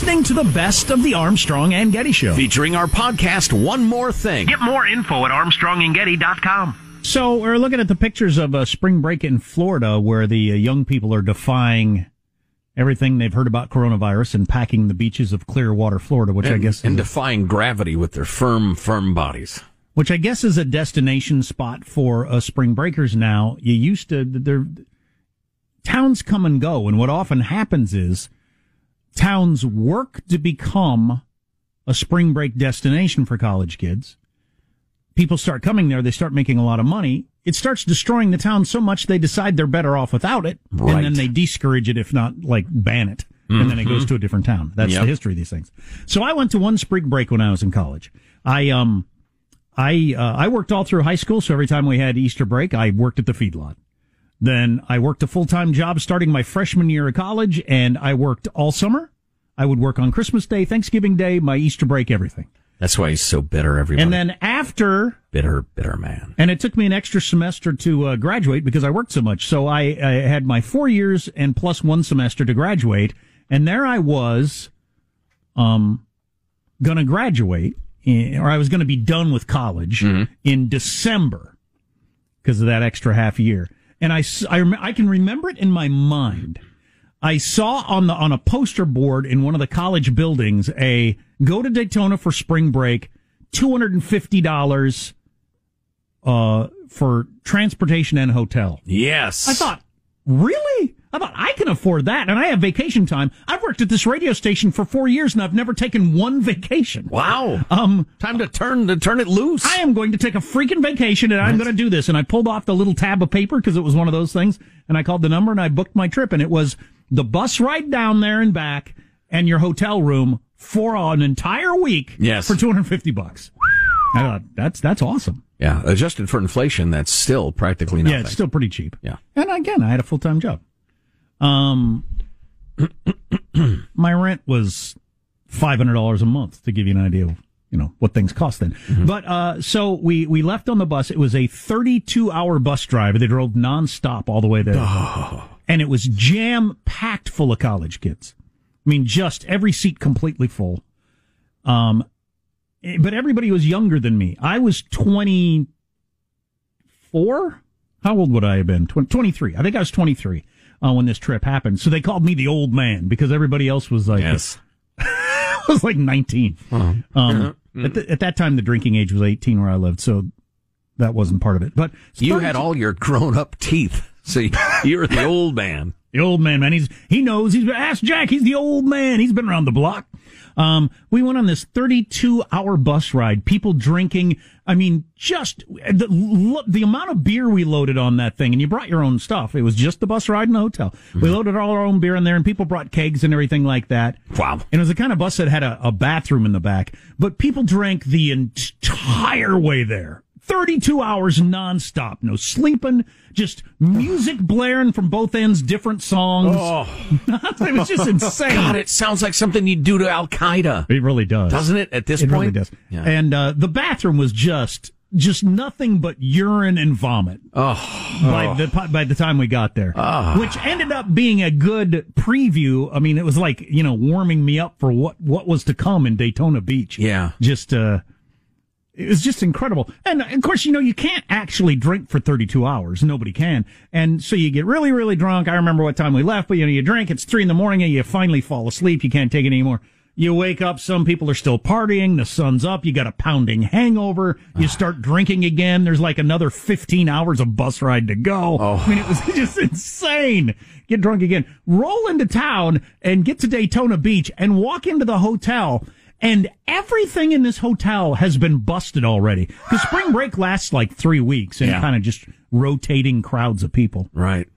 listening to the best of the Armstrong and Getty Show. Featuring our podcast, One More Thing. Get more info at armstrongandgetty.com. So we're looking at the pictures of a spring break in Florida where the uh, young people are defying everything they've heard about coronavirus and packing the beaches of Clearwater, Florida, which and, I guess and is, defying gravity with their firm, firm bodies. which I guess is a destination spot for uh, spring breakers now. You used to there towns come and go, and what often happens is towns work to become a spring break destination for college kids. People start coming there, they start making a lot of money. It starts destroying the town so much they decide they're better off without it, and then they discourage it, if not like ban it, and then it goes to a different town. That's Yep. the history of these things. So I went to one spring break when I was in college. I um, I uh, I worked all through high school, so every time we had Easter break, I worked at the feedlot. Then I worked a full time job starting my freshman year of college, and I worked all summer. I would work on Christmas Day, Thanksgiving Day, my Easter break, everything. That's why he's so bitter, everybody. And then after, bitter, bitter man. and it took me an extra semester to uh, graduate because I worked so much. So I, I had my four years and plus one semester to graduate, and there I was, um, gonna graduate, in, or I was gonna be done with college in December because of that extra half year. And I, I, I can remember it in my mind. I saw on the on a poster board in one of the college buildings a go to Daytona for spring break, two hundred and fifty dollars uh for transportation and hotel. Yes. I thought, really? I thought I can afford that, and I have vacation time. I've worked at this radio station for four years, and I've never taken one vacation. Wow. Um, Time to turn to turn it loose. I am going to take a freaking vacation and I'm going to do this. And I pulled off the little tab of paper because it was one of those things. And I called the number and I booked my trip. And it was the bus ride down there and back and your hotel room for an entire week. Yes. For 250 bucks. I thought that's, that's awesome. yeah, adjusted for inflation, that's still practically nothing. Yeah, it's still pretty cheap. Yeah. And again, I had a full time job. Um, my rent was five hundred dollars a month to give you an idea of you know what things cost then. But uh, so we we left on the bus. It was a thirty-two hour bus drive. They drove nonstop all the way there, and it was jam packed full of college kids. I mean, just every seat completely full. Um, eh, but everybody was younger than me. I was twenty four. How old would I have been? Twen- 23. I think I was 23 uh, when this trip happened. So they called me the old man because everybody else was like, yes. was like 19. Um, at, the, at that time, the drinking age was 18 where I lived. So that wasn't part of it. But You had all your grown up teeth. So you're the old man. The old man, man. He's he knows. He's ask Jack. He's the old man. He's been around the block. Um, we went on this 32 hour bus ride. People drinking. I mean, just the the amount of beer we loaded on that thing, and you brought your own stuff. It was just the bus ride and the hotel. We loaded all our own beer in there, and people brought kegs and everything like that. Wow. And it was the kind of bus that had a, a bathroom in the back, but people drank the entire way there. 32 hours nonstop, no sleeping, just music blaring from both ends, different songs. it was just insane. God, it sounds like something you'd do to Al Qaeda, It really does. doesn't it? At this It point, it really does. Yeah. And uh, the bathroom was just just nothing but urine and vomit. oh, By the by the time we got there, which ended up being a good preview. I mean, it was like you know warming me up for what what was to come in Daytona Beach. Yeah. just uh, it was just incredible. And of course, you know, you can't actually drink for 32 hours. Nobody can. And so you get really, really drunk. I remember what time we left, but you know, you drink, it's three in the morning and you finally fall asleep. You can't take it anymore. You wake up, some people are still partying, the sun's up, you got a pounding hangover, you start drinking again, there's like another 15 hours of bus ride to go. Oh. I mean, it was just insane. Get drunk again. Roll into town and get to Daytona Beach and walk into the hotel and everything in this hotel has been busted already. Because spring break lasts like three weeks and Yeah. kind of just rotating crowds of people. right.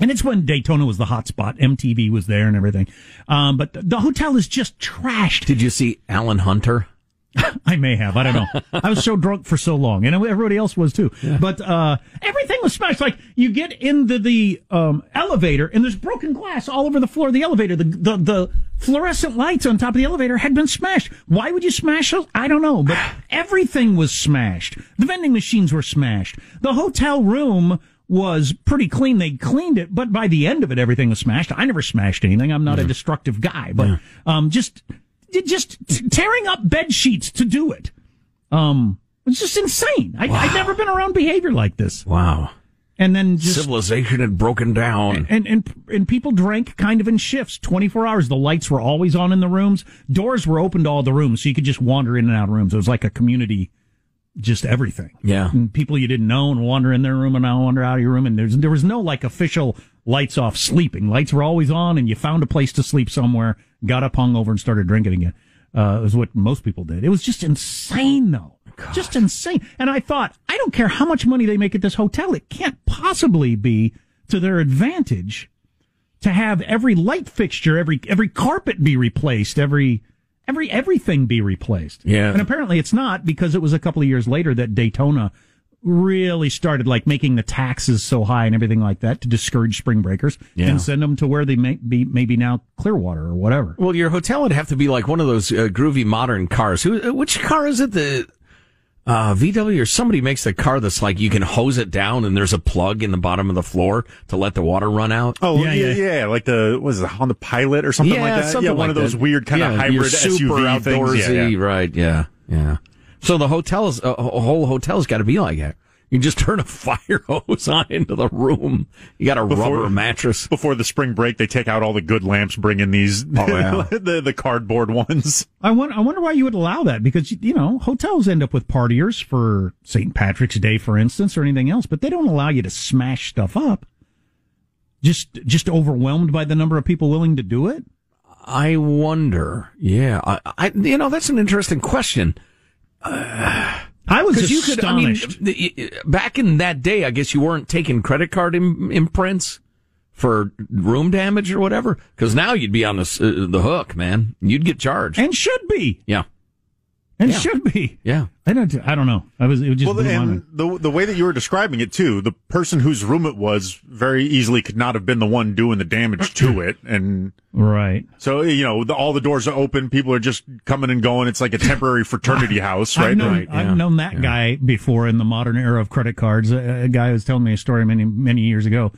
And it's when Daytona was the hot spot. MTV was there and everything. Um, but the, the hotel is just trashed. Did you see Alan Hunter? I may have. I don't know. I was so drunk for so long, and everybody else was too. But uh, everything was smashed. Like you get into the um, elevator, and there's broken glass all over the floor of the elevator. The, the the fluorescent lights on top of the elevator had been smashed. Why would you smash those? I don't know. But everything was smashed. The vending machines were smashed. The hotel room was pretty clean. They cleaned it, but by the end of it, everything was smashed. I never smashed anything. I'm not a destructive guy, but um, just just t- tearing up bed sheets to do it. Um, it's just insane. I, I've never been around behavior like this. Wow. And then just Civilization had broken down. and and and people drank kind of in shifts, twenty four hours. The lights were always on in the rooms. Doors were open to all the rooms, so you could just wander in and out of rooms. It was like a community, just everything. Yeah. and people you didn't know and wander in their room and now wander out of your room. And there's there was no like official lights off sleeping. Lights were always on, and you found a place to sleep somewhere. Got up, hung over, and started drinking again. Uh, is what most people did. It was just insane, though. Just insane. And I thought, I don't care how much money they make at this hotel. It can't possibly be to their advantage to have every light fixture, every every carpet be replaced, every every everything be replaced. Yeah. And apparently it's not because it was a couple of years later that Daytona really started like making the taxes so high and everything like that to discourage spring breakers Yeah. and send them to where they may be maybe now Clearwater or whatever. Well, your hotel would have to be like one of those uh, groovy modern cars. Who? uh, Which car is it? The uh, VW or somebody makes the car that's like you can hose it down and there's a plug in the bottom of the floor to let the water run out. Oh Yeah, yeah, yeah. yeah, like the was it on the Pilot or something like that? something yeah, one like of those that. weird kind of your hybrid super SUV things. outdoorsy, Yeah, yeah. right? Yeah, yeah. So the hotel's a, a whole hotel's got to be like that. You just turn a fire hose on into the room. You got a Before- rubber mattress. Before the spring break, they take out all the good lamps, bring in these Oh, yeah. the the cardboard ones. I wonder, I wonder why you would allow that because you know hotels end up with partiers for St. Patrick's Day, for instance, or anything else, but they don't allow you to smash stuff up. Just just overwhelmed by the number of people willing to do it. I wonder. Yeah, I, I you know that's an interesting question. I was Because you could, I mean, astonished. back in that day, I guess you weren't taking credit card Im- imprints for room damage or whatever. Because now you'd be on the uh, the hook, man. You'd get charged. and should be, yeah, and Yeah. should be. yeah. I don't. I don't know. I was. It just Well, blew my mind. and the the way that you were describing it too, the person whose room it was very easily could not have been the one doing the damage to it, and right. so you know the, all the doors are open, people are just coming and going. It's like a temporary fraternity house, right? I've known, Right, yeah. I've known that guy before in the modern era of credit cards. A, a guy was telling me a story many many years ago.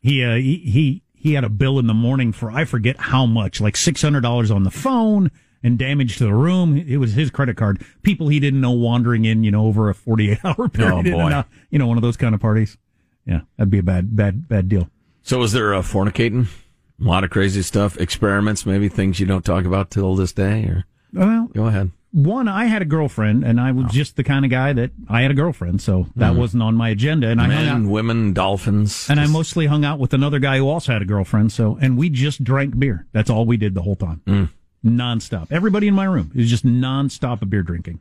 He uh, he, he he had a bill in the morning for I forget how much, like six hundred dollars on the phone and damage to the room. It was his credit card. People he didn't know wandering in, you know, over a forty eight hour period. Oh, boy. out. you know, one of those kind of parties. Yeah, that'd be a bad bad bad deal. So was there uh, fornicating? A lot of crazy stuff, experiments, maybe things you don't talk about till this day. Or Well, go ahead. one, I had a girlfriend, and I was just the kind of guy that I had a girlfriend, so that wasn't on my agenda. And I hung out, Men, women, dolphins. And I mostly hung out with another guy who also had a girlfriend. So, and we just drank beer. That's all we did the whole time, Mm. Nonstop. Everybody in my room is just nonstop of beer drinking.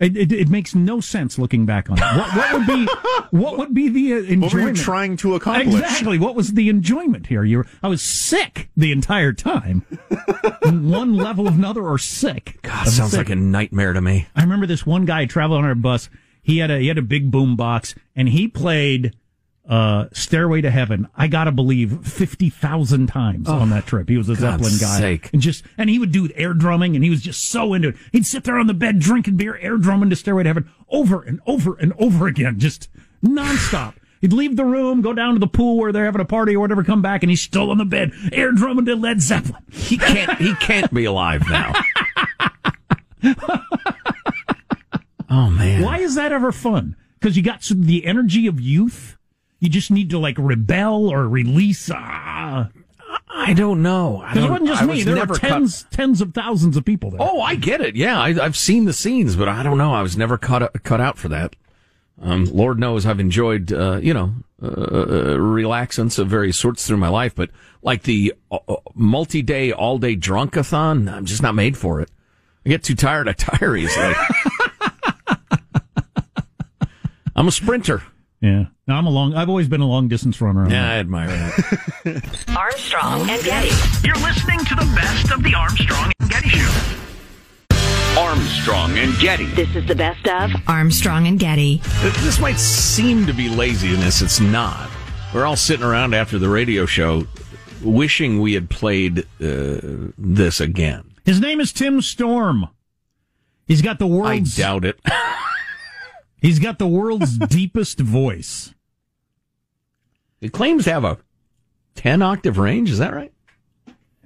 It, it, it makes no sense looking back on it. What, what would be what would be the uh, enjoyment? What were you trying to accomplish? Exactly. What was the enjoyment here? You were, I was sick the entire time. one level of another or sick. God, sounds like a nightmare to me. I remember this one guy traveling on our bus. He had a he had a big boom box and he played uh, "Stairway to Heaven." I gotta believe fifty thousand times on that trip. He was a Zeppelin guy, sake. and just and he would do air drumming, and he was just so into it. He'd sit there on the bed drinking beer, air drumming to "Stairway to Heaven" over and over and over again, just nonstop. He'd leave the room, go down to the pool where they're having a party or whatever, come back, and he's still on the bed, air drumming to Led Zeppelin. He can't. he can't be alive now. oh man. Why is that ever fun? Because you got some, the energy of youth. You just need to like rebel or release. Ah, I don't know. Because it wasn't just I me. was There were never cut- tens, tens of thousands of people there. Oh, I get it. Yeah, I, I've seen the scenes, but I don't know. I was never cut cut out for that. Um, Lord knows I've enjoyed, uh, you know, uh, relaxance of various sorts through my life, but like the uh, uh, multi-day, all-day drunkathon, I'm just not made for it. I get too tired. I tire easily. I'm a sprinter. Yeah. No, I'm a long. I've always been a long distance runner. Yeah, I admire that. Armstrong and Getty. You're listening to the best of the Armstrong and Getty Show. Armstrong and Getty. This is the best of Armstrong and Getty. this might seem to be laziness. It's not. We're all sitting around after the radio show, wishing we had played uh, this again. His name is Tim Storm. He's got the world I doubt it. He's got the world's deepest voice. It claims to have a 10 octave range. Is that right?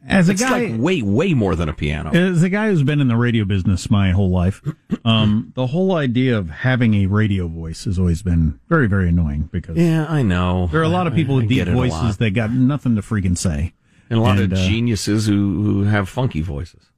As a It's guy, like way, way more than a piano. As a guy who's been in the radio business my whole life, um, the whole idea of having a radio voice has always been very, very annoying because yeah, I know. there are a lot of people I with deep it a voices that got nothing to freaking say. and a lot and, of uh, geniuses who, who have funky voices.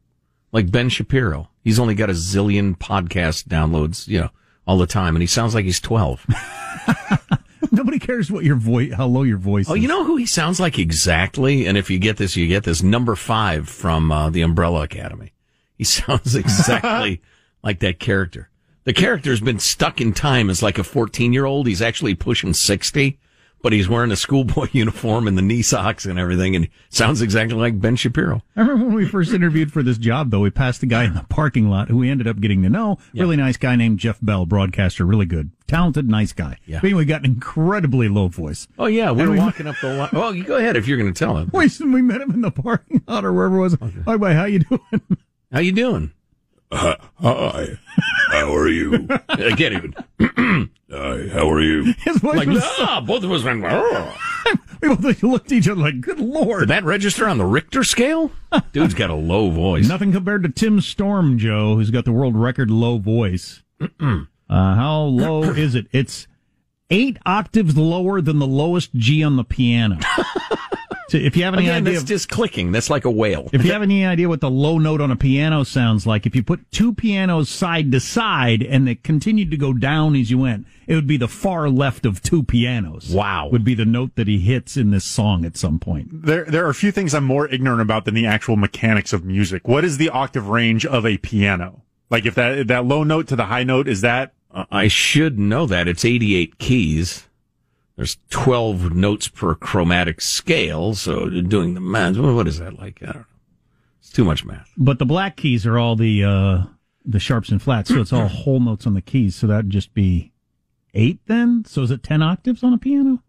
Like Ben Shapiro. He's only got a zillion podcast downloads, you know, all the time, and he sounds like he's 12. Nobody cares what your voice, how low your voice Oh, is. you know who he sounds like exactly? And if you get this, you get this. Number five from uh, the Umbrella Academy. He sounds exactly like that character. The character's been stuck in time as like a 14 year old. He's actually pushing 60, but he's wearing a schoolboy uniform and the knee socks and everything, and sounds exactly like Ben Shapiro. I remember when we first interviewed for this job, though, we passed a guy in the parking lot who we ended up getting to know. Really nice guy named Jeff Bell, broadcaster, really good. Talented, nice guy. Yeah. But anyway, got an incredibly low voice. Oh yeah, we And were we- walking up the line. Well, you go ahead if you're going to tell him. We, we met him in the parking lot or wherever it was. Hi, bye, how you doing? How you doing? Uh, hi. How are you? I can't even. hi. How are you? His voice Like, was ah, both of us went. "Oh." We both looked at each other like, good lord. Did lord. that register on the Richter scale? Dude's got a low voice. Nothing compared to Tim Storm, Joe, who's got the world record low voice. uh, how low is it? It's eight octaves lower than the lowest G on the piano. So if you have any Again, idea, that's of, just clicking. That's like a whale. if you have any idea what the low note on a piano sounds like, if you put two pianos side to side and they continued to go down as you went, it would be the far left of two pianos. Wow. Would be the note that he hits in this song at some point. There, there are a few things I'm more ignorant about than the actual mechanics of music. What is the octave range of a piano? Like if that that low note to the high note is that Uh, I should know that. It's 88 keys. There's 12 notes per chromatic scale. So doing the math, what is that like? I don't know. It's too much math. But the black keys are all the uh the sharps and flats, so it's all whole notes on the keys. So that'd just be eight then. So is it ten octaves on a piano?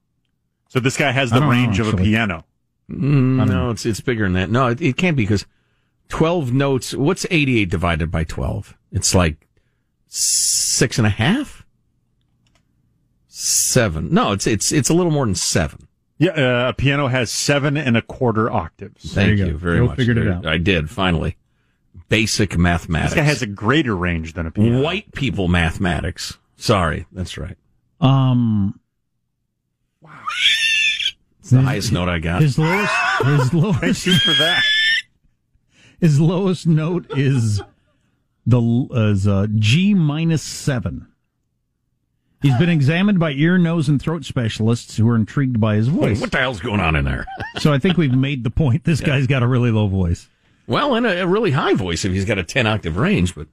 so this guy has the don't know, range of a piano. Mm, no, it's it's bigger than that. No, it, it can't be because 12 notes. What's 88 divided by 12? It's like six and a half? Seven. No, it's it's it's a little more than seven. Yeah, uh, a piano has seven and a quarter octaves. Thank you you, go. very Joe much. figured it out. I did finally. Basic mathematics. This guy has a greater range than a piano. white people mathematics. Sorry, that's right. Um, Wow. It's the highest note I got. his lowest his lowest Thank you for that. his lowest note is the is uh, G minus seven. He's been examined by ear, nose, and throat specialists who are intrigued by his Wait, voice. what the hell's going on in there? So I think we've made the point. This guy's got a really low voice. well, and a, a really high voice if he's got a 10 octave range, but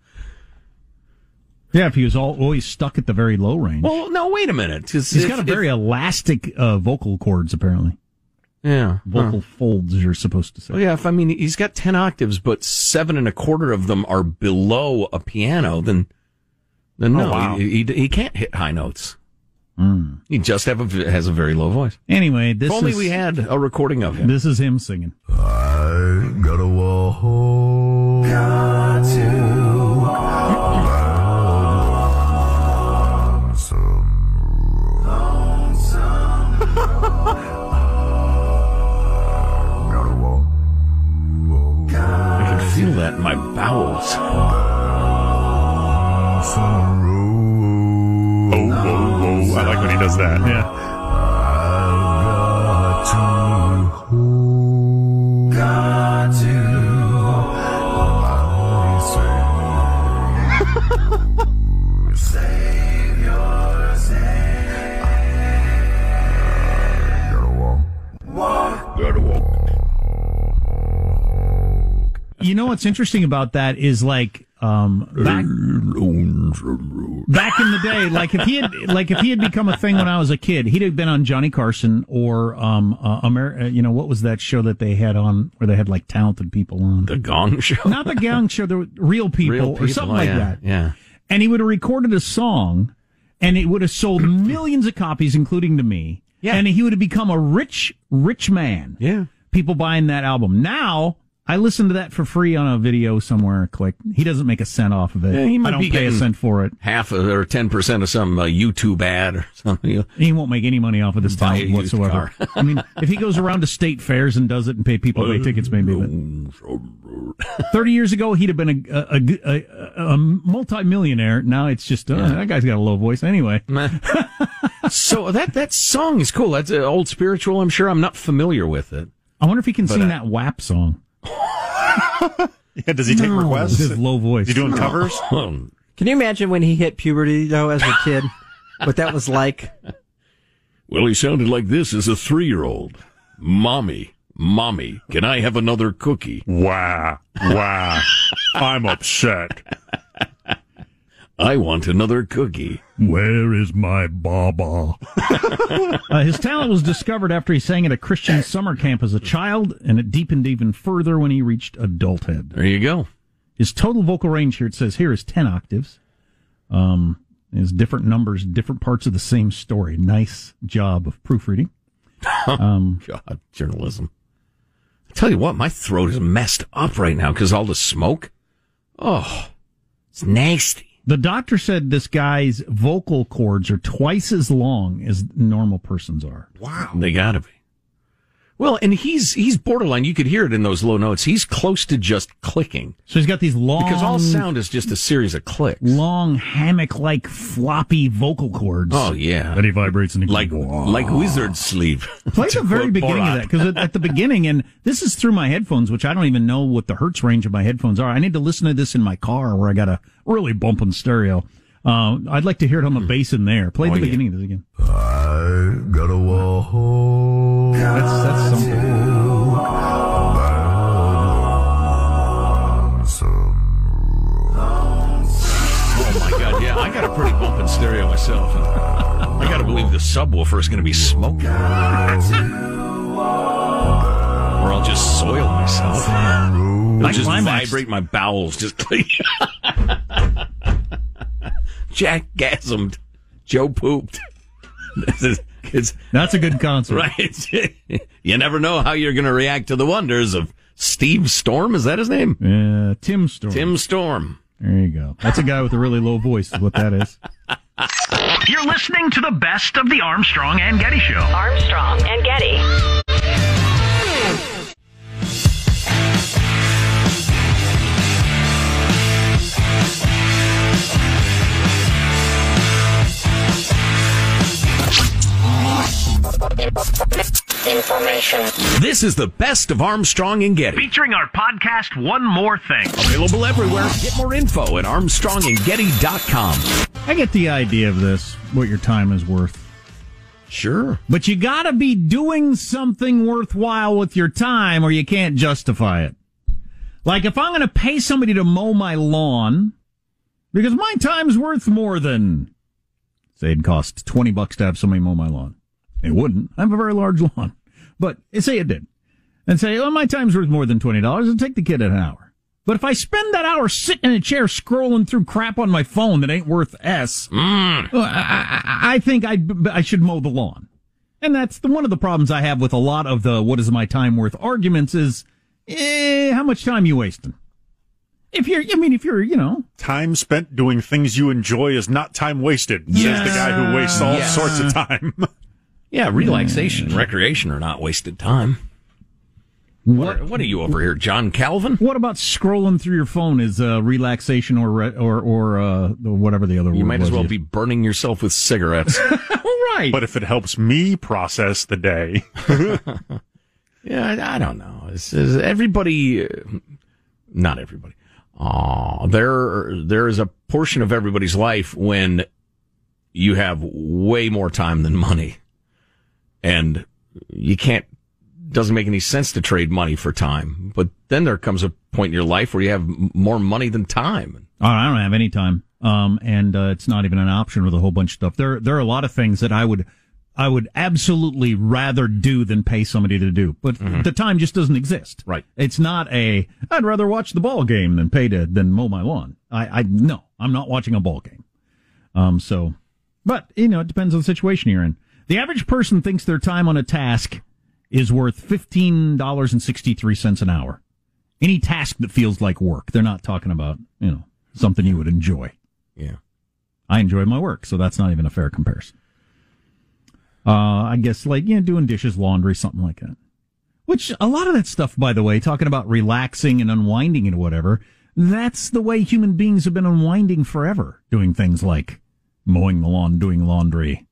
Yeah, if he was all, always stuck at the very low range. well, no, wait a minute. He's if- got a very elastic uh, vocal cords, apparently. yeah. Vocal folds, you're supposed to say. Well, yeah, if I mean he's got 10 octaves, but seven and a quarter of them are below a piano, then no, Oh, wow. he, he, he can't hit high notes. Hmm. He just have a, has a very low voice. Anyway, this If only is we had a recording of him. this is him singing. I gotta walk. Got to Gotta walk. I can feel that in my bowels. I like when he does that. Yeah. You know what's interesting about that is like um back back in the day, like if he had like if he had become a thing when I was a kid, he'd have been on Johnny Carson or um uh, Amer- uh, you know what was that show that they had on where they had like talented people on? The Gong Show. Not the Gong Show, the real people, Real or people, something oh, like yeah, that. Yeah. And he would have recorded a song, and it would have sold millions of copies, including to me. Yeah. And he would have become a rich, rich man. Yeah. People buying that album. Now, I listened to that for free on a video somewhere. Click. He doesn't make a cent off of it. Yeah, he might I don't be pay a cent for it. Half of, or 10% of some uh, YouTube ad or something. He won't make any money off of this Buy title whatsoever. I mean, if he goes around to state fairs and does it and pay people to pay tickets, maybe. But thirty years ago, he'd have been a a, a, a, multi-millionaire. Now it's just uh, that guy's got a low voice anyway. so that, that song is cool. That's an old spiritual, I'm sure. I'm not familiar with it. I wonder if he can sing uh, that WAP song Yeah, does he take with requests? his low voice. Is he doing covers? Um, Can you imagine when he hit puberty though as a kid? what that was like? Well, he sounded like this as a three year old. Mommy, mommy, can I have another cookie? Wow. Wow. I'm upset. I want another cookie. Where is my baba? uh, his talent was discovered after he sang at a Christian summer camp as a child, and it deepened even further when he reached adulthood. There you go. His total vocal range here, it says here, is 10 octaves. Um, is different numbers, different parts of the same story. Nice job of proofreading. God, journalism. I tell you what, my throat is messed up right now because all the smoke. Oh, it's nasty. The doctor said this guy's vocal cords are twice as long as normal persons are. Wow. They gotta be. Well, and he's he's borderline. You could hear it in those low notes. He's close to just clicking So he's got these long, because all sound is just a series of clicks. long hammock-like floppy vocal cords. Oh yeah, that he vibrates and he like goes, "Wah." like wizard sleep. Play the very quote beginning of that because at the beginning, and this is through my headphones, which I don't even know what the hertz range of my headphones are. I need to listen to this in my car where I got a really bumping stereo. Uh, I'd like to hear it on the bass in there. Play Oh, the yeah. beginning of this again. I gotta walk That's that's something. Oh my god, yeah, I got a pretty bumping stereo myself. I gotta believe the subwoofer is gonna be smoking. Or I'll just soil myself. I'll just climax. vibrate my bowels. Just Jack gasmed. Joe pooped. it's That's a good concert. right. you never know how you're gonna react to the wonders of Steve Storm. Is that his name? Uh, Tim Storm. Tim Storm. There you go. That's a guy with a really low voice. Is what that is. You're listening to the best of the Armstrong and Getty Show. Armstrong and Getty. This is the best of Armstrong and Getty. Featuring our podcast, One More Thing. Available everywhere. Get more info at armstrongandgetty.com. I get the idea of this. What your time is worth. Sure. But you gotta be doing something worthwhile with your time or you can't justify it. Like if I'm gonna pay somebody to mow my lawn, because my time's worth more than, say it cost 20 bucks to have somebody mow my lawn. It wouldn't. I have a very large lawn. But say it did. And say, well, my time's worth more than $20 and take the kid an hour. But if I spend that hour sitting in a chair scrolling through crap on my phone that ain't worth S, well, I, I, I think I, I should mow the lawn. And that's the, one of the problems I have with a lot of the what is my time worth arguments is, eh, how much time you wasting? If you're, I mean, if you're, you know, Time spent doing things you enjoy is not time wasted, says the guy who wastes all Yes. sorts of time. Yeah, relaxation and recreation are not wasted time. What are, what are you over here, John Calvin? what about scrolling through your phone is uh, relaxation or re- or or uh, whatever the other word You word might as was well you- be burning yourself with cigarettes. right. but if it helps me process the day, yeah, I, I don't know. It's, it's everybody, uh, not everybody. Oh, there, there is a portion of everybody's life when you have way more time than money, and you can't. Doesn't make any sense to trade money for time. But then there comes a point in your life where you have more money than time. Oh, I don't have any time. Um, and uh, it's not even an option with a whole bunch of stuff. There, there are a lot of things that I would, I would absolutely rather do than pay somebody to do. But the time just doesn't exist. Right. It's not a. I'd rather watch the ball game than pay to than mow my lawn. I, I no, I'm not watching a ball game. Um, so, but you know, it depends on the situation you're in. The average person thinks their time on a task is worth fifteen dollars and sixty three cents an hour. Any task that feels like work. They're not talking about, you know, something you would enjoy. Yeah. I enjoy my work, so that's not even a fair comparison. Uh, I guess like, you know, doing dishes, laundry, something like that. Which a lot of that stuff, by the way, talking about relaxing and unwinding and whatever, that's the way human beings have been unwinding forever, doing things like mowing the lawn, doing laundry,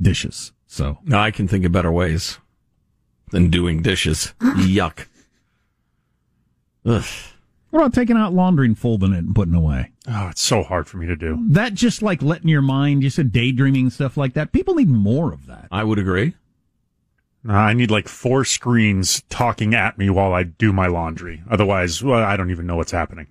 dishes. So No, I can think of better ways than doing dishes. Yuck. Ugh. what about taking out laundry and folding it and putting it away? Oh, it's so hard for me to do. That just like letting your mind, you said daydreaming stuff like that. People need more of that. I would agree. Uh, I need like four screens talking at me while I do my laundry. Otherwise, well, I don't even know what's happening.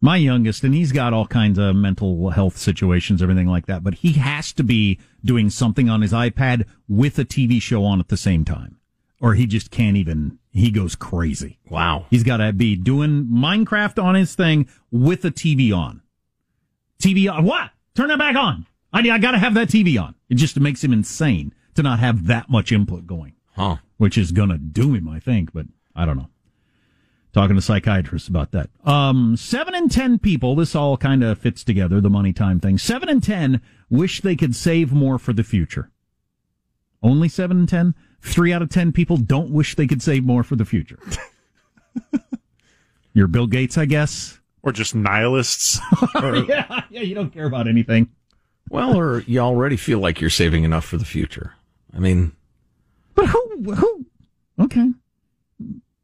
My youngest, and he's got all kinds of mental health situations, everything like that, but he has to be doing something on his iPad with a TV show on at the same time, or he just can't even, he goes crazy. Wow. He's got to be doing Minecraft on his thing with a TV on. TV on. What? Turn that back on. I, I got to have that TV on. It just makes him insane to not have that much input going Huh. which is going to doom him, I think, but I don't know. Talking to psychiatrists about that. Um, seven in ten people, this all kind of fits together, the money time thing. Seven in ten wish they could save more for the future. Only seven in ten? Three out of ten people don't wish they could save more for the future. You're Bill Gates, I guess? Or just nihilists. yeah, yeah, you don't care about anything. Well, or you already feel like you're saving enough for the future. I mean, But who, who, okay.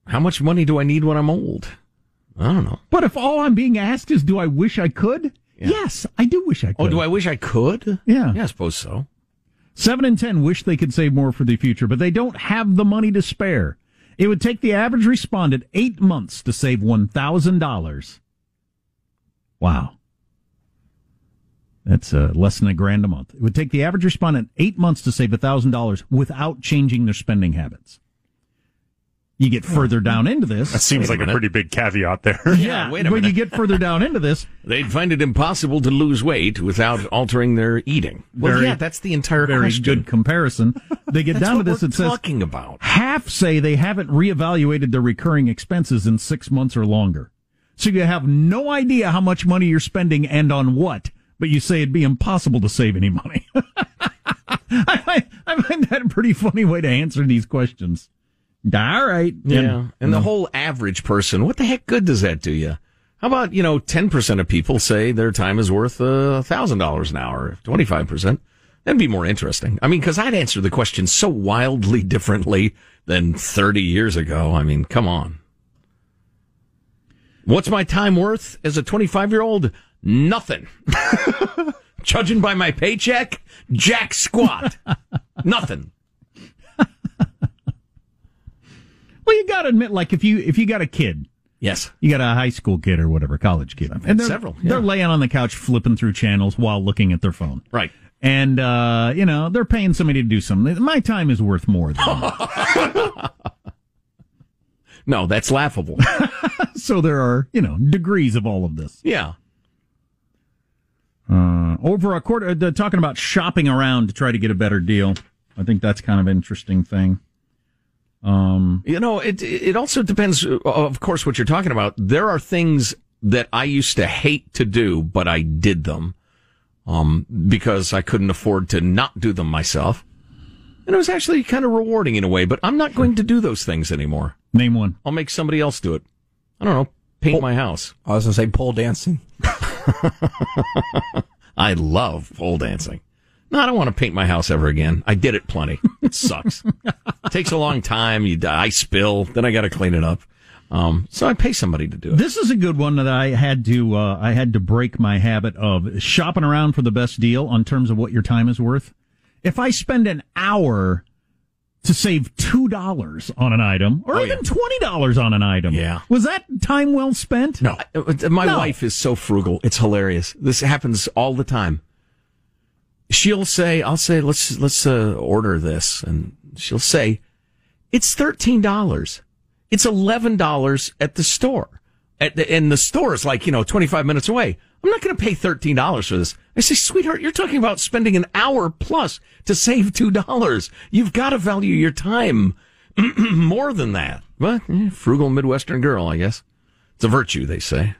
How much money do I need when I'm old? I don't know. But if all I'm being asked is, do I wish I could? Yeah. Yes, I do wish I could. Oh, do I wish I could? Yeah. Yeah, I suppose so. Seven in ten wish they could save more for the future, but they don't have the money to spare. It would take the average respondent eight months to save one thousand dollars. Wow. That's uh, less than a grand a month. It would take the average respondent eight months to save thousand dollars without changing their spending habits. You get hmm. further down into this. That seems Wait a like a pretty big caveat there. yeah, wait a when you get further down into this, They'd find it impossible to lose weight without altering their eating. Well, Very- yeah, that's the entire very question. good comparison. They get down to what this. It says talking about. half say they haven't reevaluated their recurring expenses in six months or longer. So you have no idea how much money you're spending and on what, but you say it'd be impossible to save any money. I, find, I find that a pretty funny way to answer these questions. All right. Yeah. And the whole average person, what the heck good does that do you? How about, you know, 10% of people say their time is worth a thousand dollars an hour, 25%. That'd be more interesting. I mean, cause I'd answer the question so wildly differently than 30 years ago. I mean, come on. What's my time worth as a 25 year old? Nothing. Judging by my paycheck, jack squat. Nothing. Well, you got to admit, like if you if you got a kid, Yes. you got a high school kid or whatever, college kid, and they're, several, yeah. they're laying on the couch flipping through channels while looking at their phone. Right. and uh, you know they're paying somebody to do something. My time is worth more than that. No, that's laughable. so there are you know degrees of all of this. yeah. Uh, over a quarter, uh, talking about shopping around to try to get a better deal. I think that's kind of an interesting thing. Um, You know, it it also depends, uh, of course, what you're talking about. There are things that I used to hate to do, but I did them um, because I couldn't afford to not do them myself. And it was actually kind of rewarding in a way, but I'm not going to do those things anymore. name one. I'll make somebody else do it. I don't know, paint my house. I was gonna say pole dancing. I love pole dancing. No, I don't want to paint my house ever again. I did it plenty. It sucks. it Takes a long time. You, die, I spill, then I got to clean it up. Um, so I pay somebody to do it. This is a good one that I had to uh, I had to break my habit of shopping around for the best deal on terms of what your time is worth. If I spend an hour to save two dollars on an item, or Oh, even yeah. twenty dollars on an item, Yeah. was that time well spent? No, Uh, my No. wife is so frugal. It's hilarious. This happens all the time. She'll say, "I'll say, let's let's uh, order this," and she'll say, "It's thirteen dollars. It's eleven dollars at the store. At the, and the store is like you know twenty five minutes away. I'm not going to pay thirteen dollars for this." I say, "Sweetheart, you're talking about spending an hour plus to save two dollars. You've got to value your time more than that." But eh, frugal Midwestern girl, I guess. It's a virtue, they say.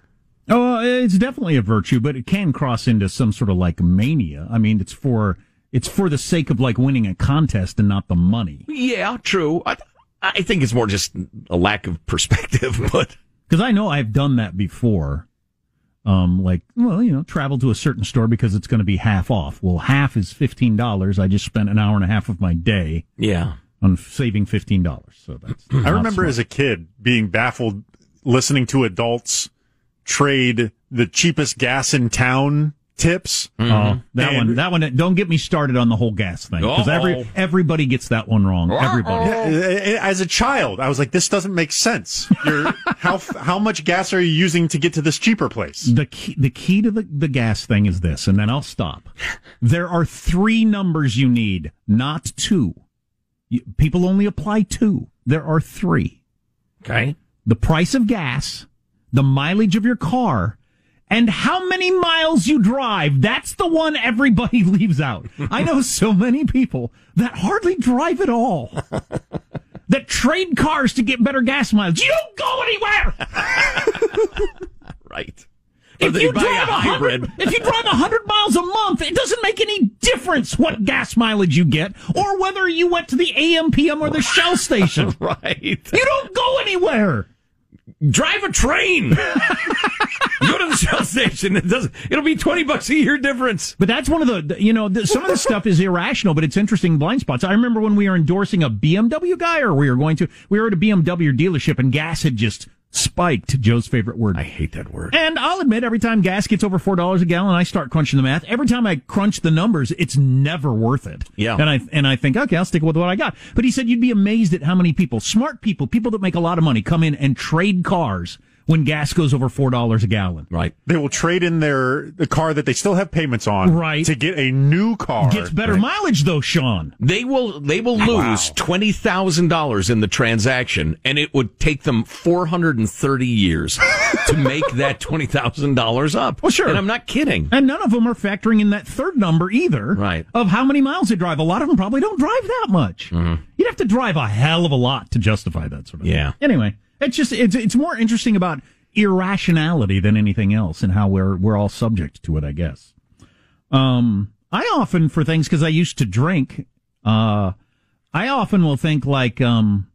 Oh, it's definitely a virtue, but it can cross into some sort of like mania. I mean, it's for it's for the sake of like winning a contest and not the money. Yeah, true. I, I think it's more just a lack of perspective, but Because I know I've done that before. Um, like, well, you know, travel to a certain store because it's going to be half off. Well, half is fifteen dollars. I just spent an hour and a half of my day yeah. on saving fifteen dollars. So that's. I remember as a kid being baffled listening to adults trade the cheapest gas in town tips. Oh, that And- one, that one. Don't get me started on the whole gas thing because every everybody gets that one wrong. Everybody. Uh, As a child, I was like, "This doesn't make sense. You're, how how much gas are you using to get to this cheaper place?" The key, the key to the, the gas thing is this, and then I'll stop. There are three numbers you need, not two. You, people only apply two. There are three. Okay. The price of gas, the mileage of your car, and how many miles you drive. That's the one everybody leaves out. I know so many people that hardly drive at all. That trade cars to get better gas mileage. You don't go anywhere. Right. If you drive a a hybrid. hundred, if you drive a hundred miles a month, it doesn't make any difference what gas mileage you get, or whether you went to the AM, PM, or the Shell station. Right. You don't go anywhere. Drive a train. Go to the Shell station. It does. It'll be twenty bucks a year difference. But that's one of the, the- you know, the, some of the stuff is irrational, but it's interesting blind spots. I remember when we were endorsing a BMW guy, or we were going to, we were at a BMW dealership, and gas had just spiked. Joe's favorite word. I hate that word. And I'll admit, every time gas gets over four dollars a gallon, I start crunching the math. Every time I crunch the numbers, it's never worth it. Yeah. And I and I think, okay, I'll stick with what I got. But he said you'd be amazed at how many people, smart people, people that make a lot of money, come in and trade cars when gas goes over four dollars a gallon. Right. They will trade in their the car that they still have payments on, Right. to get a new car. Gets better mileage though, Sean. They will. They will lose twenty thousand dollars in the transaction, and it would take them four hundred and thirty years to make that twenty thousand dollars up. Well, sure. And I'm not kidding. And none of them are factoring in that third number either. Right. Of how many miles they drive. A lot of them probably don't drive that much. Mm-hmm. You'd have to drive a hell of a lot to justify that sort of Yeah. thing. Anyway, it's just it's it's more interesting about irrationality than anything else and how we're we're all subject to it, I guess. Um I often for things because I used to drink, uh I often will think like um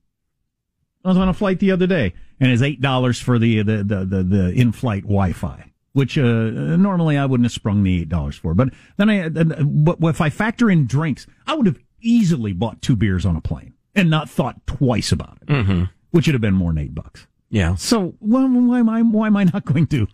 I was on a flight the other day, and it's eight dollars for the the the the, the in flight Wi Fi, which uh, normally I wouldn't have sprung the eight dollars for. But then I, but if I factor in drinks, I would have easily bought two beers on a plane and not thought twice about it, mm-hmm. Which would have been more than eight bucks. Yeah. So why, why am I why am I not going to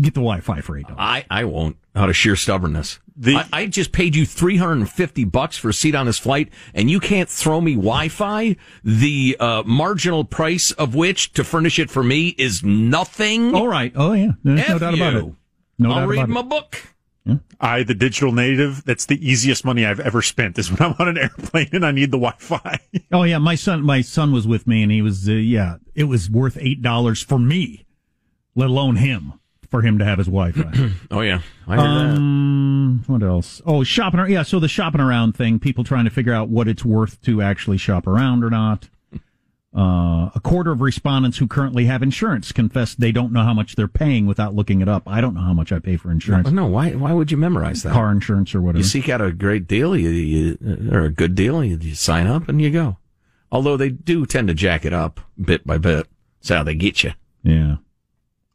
get the Wi Fi for eight dollars? I, I won't out of sheer stubbornness. The- I, I just paid you 350 bucks for a seat on this flight and you can't throw me Wi-Fi, the uh, marginal price of which to furnish it for me is nothing. All right. Oh yeah. There's no F doubt about it. you. No I'll doubt read about my it. book. I, the digital native, that's the easiest money I've ever spent is when I'm on an airplane and I need the Wi-Fi. Oh yeah, my son, my son was with me, and he was, uh, yeah, it was worth eight dollars for me, let alone him, for him to have his Wi-Fi. Oh yeah, I heard that. um, what else? Oh, shopping. Yeah, so the shopping around thing, people trying to figure out what it's worth to actually shop around or not. Uh, a quarter of respondents who currently have insurance confess they don't know how much they're paying without looking it up. I don't know how much I pay for insurance, No, why? Why would you memorize that? car insurance or whatever. You seek out a great deal, you, you, or a good deal, you, you sign up and you go. Although they do tend to jack it up bit by bit. That's how they get you. yeah,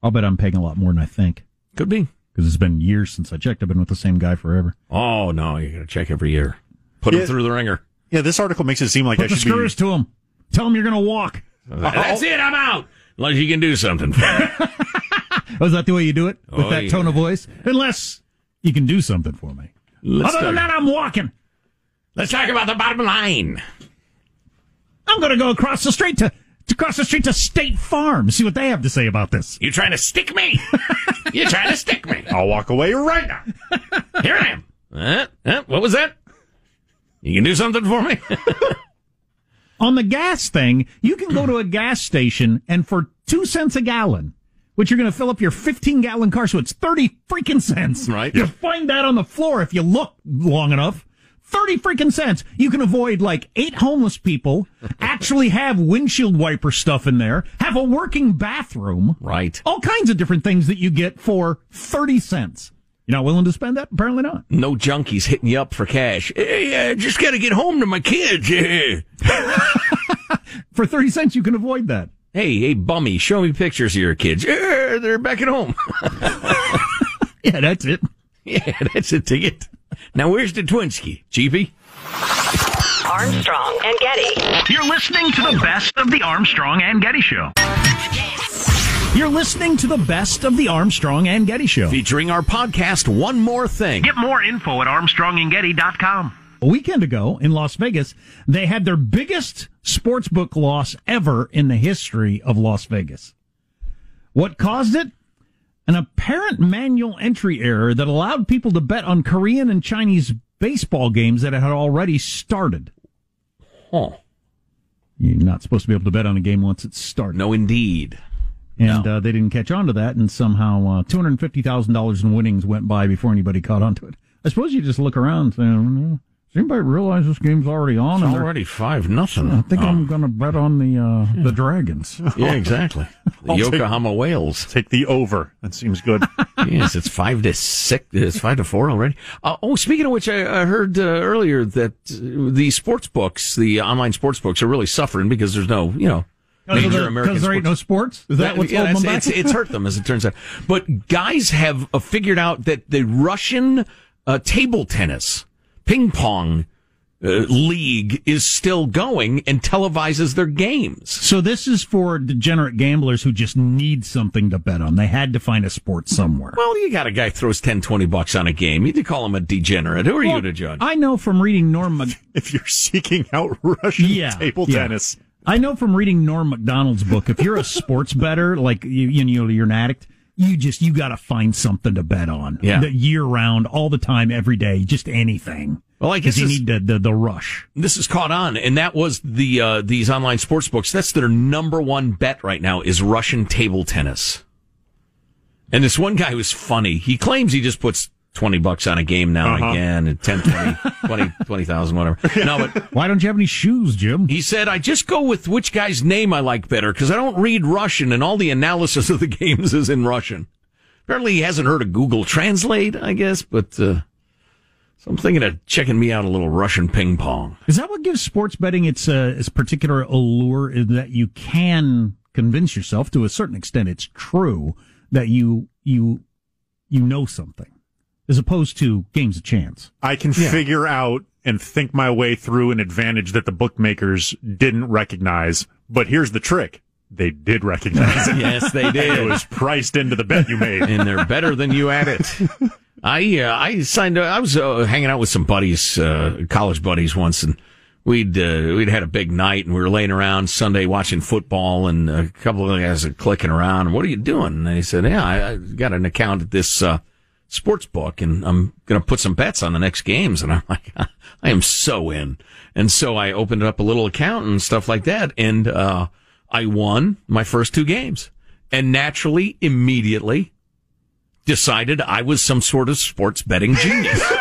I'll bet I'm paying a lot more than I think Could be. because it's been years since I checked. I've been with the same guy forever. Oh no, you got to check every year. Put them Yeah. throw the ringer. Yeah, this article makes it seem like I Put the should be. screws to him. Tell him you're going to walk. That's it. I'm out. Unless you can do something. for me. Oh, is that the way you do it with Oh, that yeah. tone of voice? Unless you can do something for me. Let's Other than talk- that, I'm walking. Let's talk about the bottom line. I'm going to go across the street to, to cross the street to State Farm. See what they have to say about this. You trying to stick me? you trying to stick me? I'll walk away right now. Here I am. Uh, uh, what was that? You can do something for me? On the gas thing, you can go to a gas station and for two cents a gallon, which you're going to fill up your 15 gallon car, so it's 30 freaking cents. Right. You find that on the floor if you look long enough. 30 freaking cents. You can avoid like eight homeless people, actually have windshield wiper stuff in there, have a working bathroom. Right. All kinds of different things that you get for 30 cents. You're not willing to spend that? Apparently not. No junkies hitting you up for cash. Hey, I just got to get home to my kids. Hey, For 30 cents, you can avoid that. Hey, hey, bummy, show me pictures of your kids. Yeah, they're back at home. Yeah, that's it. yeah, that's a ticket. Now, where's the Twinsky? Cheapy? Armstrong and Getty. You're listening to the best of the Armstrong and Getty Show. You're listening to the best of the Armstrong and Getty Show. Featuring our podcast, One More Thing. Get more info at armstrongandgetty.com. A weekend ago in Las Vegas, they had their biggest sportsbook loss ever in the history of Las Vegas. What caused it? An apparent manual entry error that allowed people to bet on Korean and Chinese baseball games that had already started. Huh. You're not supposed to be able to bet on a game once it's started. No, indeed. And uh, they didn't catch on to that, and somehow uh, $250,000 in winnings went by before anybody caught on to it. I suppose you just look around and say, "Oh, does anybody realize this game's already on? It's already five nothing. I think I'm going to bet on the uh, the Dragons. Yeah, exactly. The I'll take- Yokohama Whales. Take the over. That seems good. yes, it's five to six. It's five to four already. Uh, oh, speaking of which, I, I heard uh, earlier that the sports books, the online sports books, are really suffering because there's no, you know, major American Because there ain't no sports. sports? Is that what's yeah, holding them it's, back? it's, it's hurt them as it turns out. But guys have uh, figured out that the Russian uh, table tennis, ping pong uh, league is still going and televises their games. so this is for degenerate gamblers who just need something to bet on. They had to find a sport somewhere. Well, you got a guy throws 10, 20 bucks on a game. You call him a degenerate. Who are you to judge? I know from reading Norm. Mac- if you're seeking out Russian Yeah, table yeah. tennis, I know from reading Norm Macdonald's book. If you're a sports better, like you, you know, you're an addict. You just you got to find something to bet on. Yeah. The year round, all the time, every day, just anything. Well, I guess you need the, the the rush. this is caught on, and that was the uh, these online sports books. That's their number one bet right now is Russian table tennis. And this one guy was funny. He claims he just puts twenty bucks on a game now and again, and 10, 20, 20 20,000, whatever. No, but Why don't you have any shoes, Jim? he said I just go with which guy's name I like better because I don't read Russian, and all the analysis of the games is in Russian. Apparently, he hasn't heard of Google Translate, I guess, but. Uh, so I'm thinking of checking me out a little Russian ping pong. Is that what gives sports betting its uh, its particular allure? Is that you can convince yourself to a certain extent it's true that you you you know something, as opposed to games of chance. I can figure out and think my way through an advantage that the bookmakers didn't recognize. But here's the trick. They did recognize it. Yes, they did. It was priced into the bet you made. and they're better than you at it. I uh, I signed. I was uh, hanging out with some buddies, uh, college buddies once, and we'd uh, we'd had a big night, and we were laying around Sunday watching football, and a couple of guys are clicking around. What are you doing? And they said, "Yeah, I, I got an account at this uh, sports book, and I'm going to put some bets on the next games." And I'm like, I am so in. And so I opened up a little account and stuff like that, and uh, I won my first two games, and naturally, immediately decided I was some sort of sports betting genius.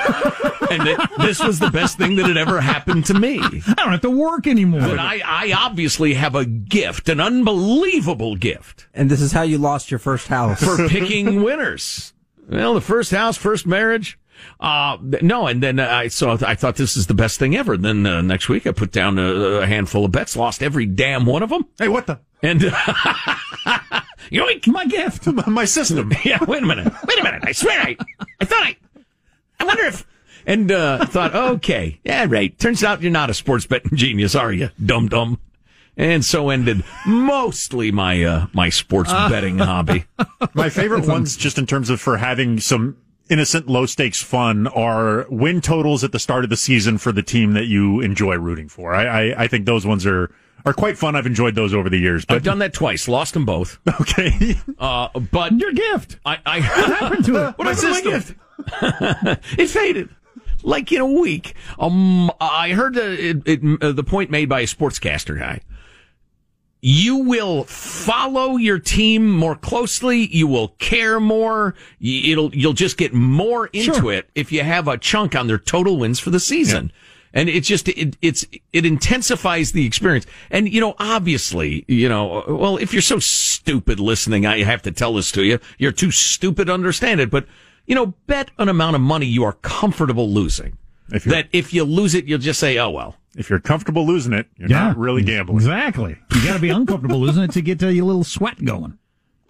and that this was the best thing that had ever happened to me. I don't have to work anymore. But I, I obviously have a gift, an unbelievable gift And this is how you lost your first house. for picking winners. Well, the first house, first marriage. Uh, no, and then I saw, I thought this is the best thing ever. Then uh, next week I put down a, a handful of bets, lost every damn one of them. hey, what the? And, you yoink! My gift. My system. yeah, wait a minute. Wait a minute. I swear I, I thought I, I wonder if, and, uh, thought, okay, yeah, right. Turns out you're not a sports betting genius, are you? Dum dum. And so ended mostly my, uh, my sports betting hobby. My favorite ones, just in terms of for having some innocent, low stakes fun, are win totals at the start of the season for the team that you enjoy rooting for. I, I, I think those ones are are quite fun. I've enjoyed those over the years. I've done that twice, lost them both. okay, Uh, but Your gift. I, I, What happened to it? What happened to my gift? it faded. Like in a week. Um, I heard uh, it, it, uh, the point made by a sportscaster guy. You will follow your team more closely. You will care more. It'll, you'll just get more into Sure. it if you have a chunk on their total wins for the season. And it's just, it, it's, it intensifies the experience. And, you know, obviously, you know, well, if you're so stupid listening, I have to tell this to you. You're too stupid to understand it. But, you know, bet an amount of money you are comfortable losing. If you're- that if you lose it, you'll just say, oh, well. If you're comfortable losing it, you're not really gambling. Exactly. You got to be uncomfortable losing it to get to your little sweat going.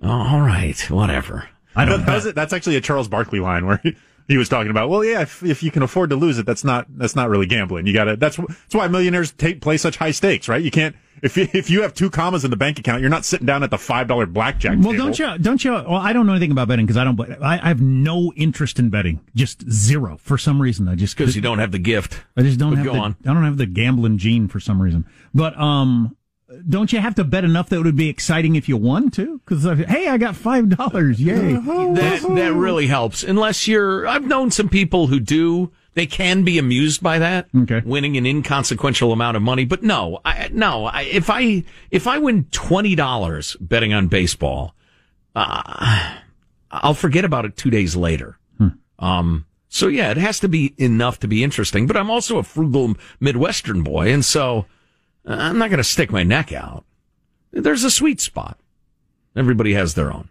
Oh, all right, whatever. I don't That- know. that's, that's actually a Charles Barkley line where he, he was talking about. Well, yeah, if, if you can afford to lose it, that's not that's not really gambling. You got to. That's that's why millionaires take play such high stakes, right? You can't if you, if you have two commas in the bank account, you're not sitting down at the five dollar blackjack. Well, table. don't you? Don't you? Well, I don't know anything about betting because I don't. I, I have no interest in betting. Just zero for some reason. I just Because you don't have the gift. I just don't But have go the, on. I don't have the gambling gene for some reason. But um, don't you have to bet enough that it would be exciting if you won too? Because hey, I got five dollars! Yay! That that really helps. Unless you're, I've known some people who do. They can be amused by that, Okay. winning an inconsequential amount of money. But no, I, no. I, if I if I win twenty dollars betting on baseball, uh, I'll forget about it two days later. Um. So yeah, it has to be enough to be interesting. But I'm also a frugal Midwestern boy, and so uh, I'm not going to stick my neck out. There's a sweet spot. Everybody has their own.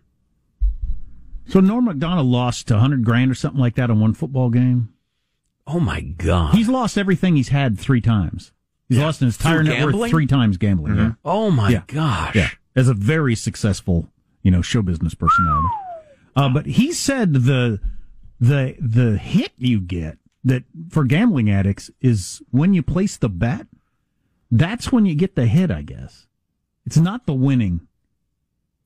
So Norm Macdonald lost hundred grand or something like that on one football game. Oh my god. He's lost everything he's had three times. He's lost his entire net worth three times gambling. Yeah. Oh my Yeah. gosh. Yeah, as a very successful, you know, show business personality. Uh, but he said the the the hit you get that for gambling addicts is when you place the bet. That's when you get the hit, I guess. It's not the winning.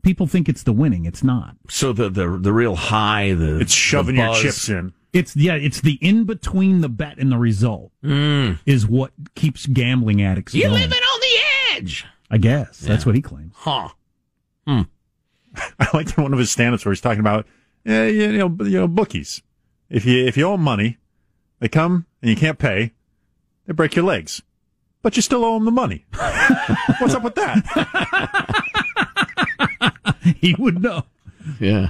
People think it's the winning. It's not. So the the the real high, the It's shoving the your chips in. It's yeah. It's the in between the bet and the result Mm. is what keeps gambling addicts. You going. living on the edge, I guess that's what he claims. huh? Hmm. I liked one of his stand-ups where he's talking about, yeah, you know, you know, bookies. If you if you owe 'em money, they come and you can't pay, they break your legs, but you still owe him the money. What's up with that? he would know. Yeah.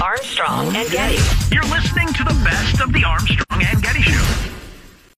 Armstrong and Getty. You're listening to the best of the Armstrong and Getty Show.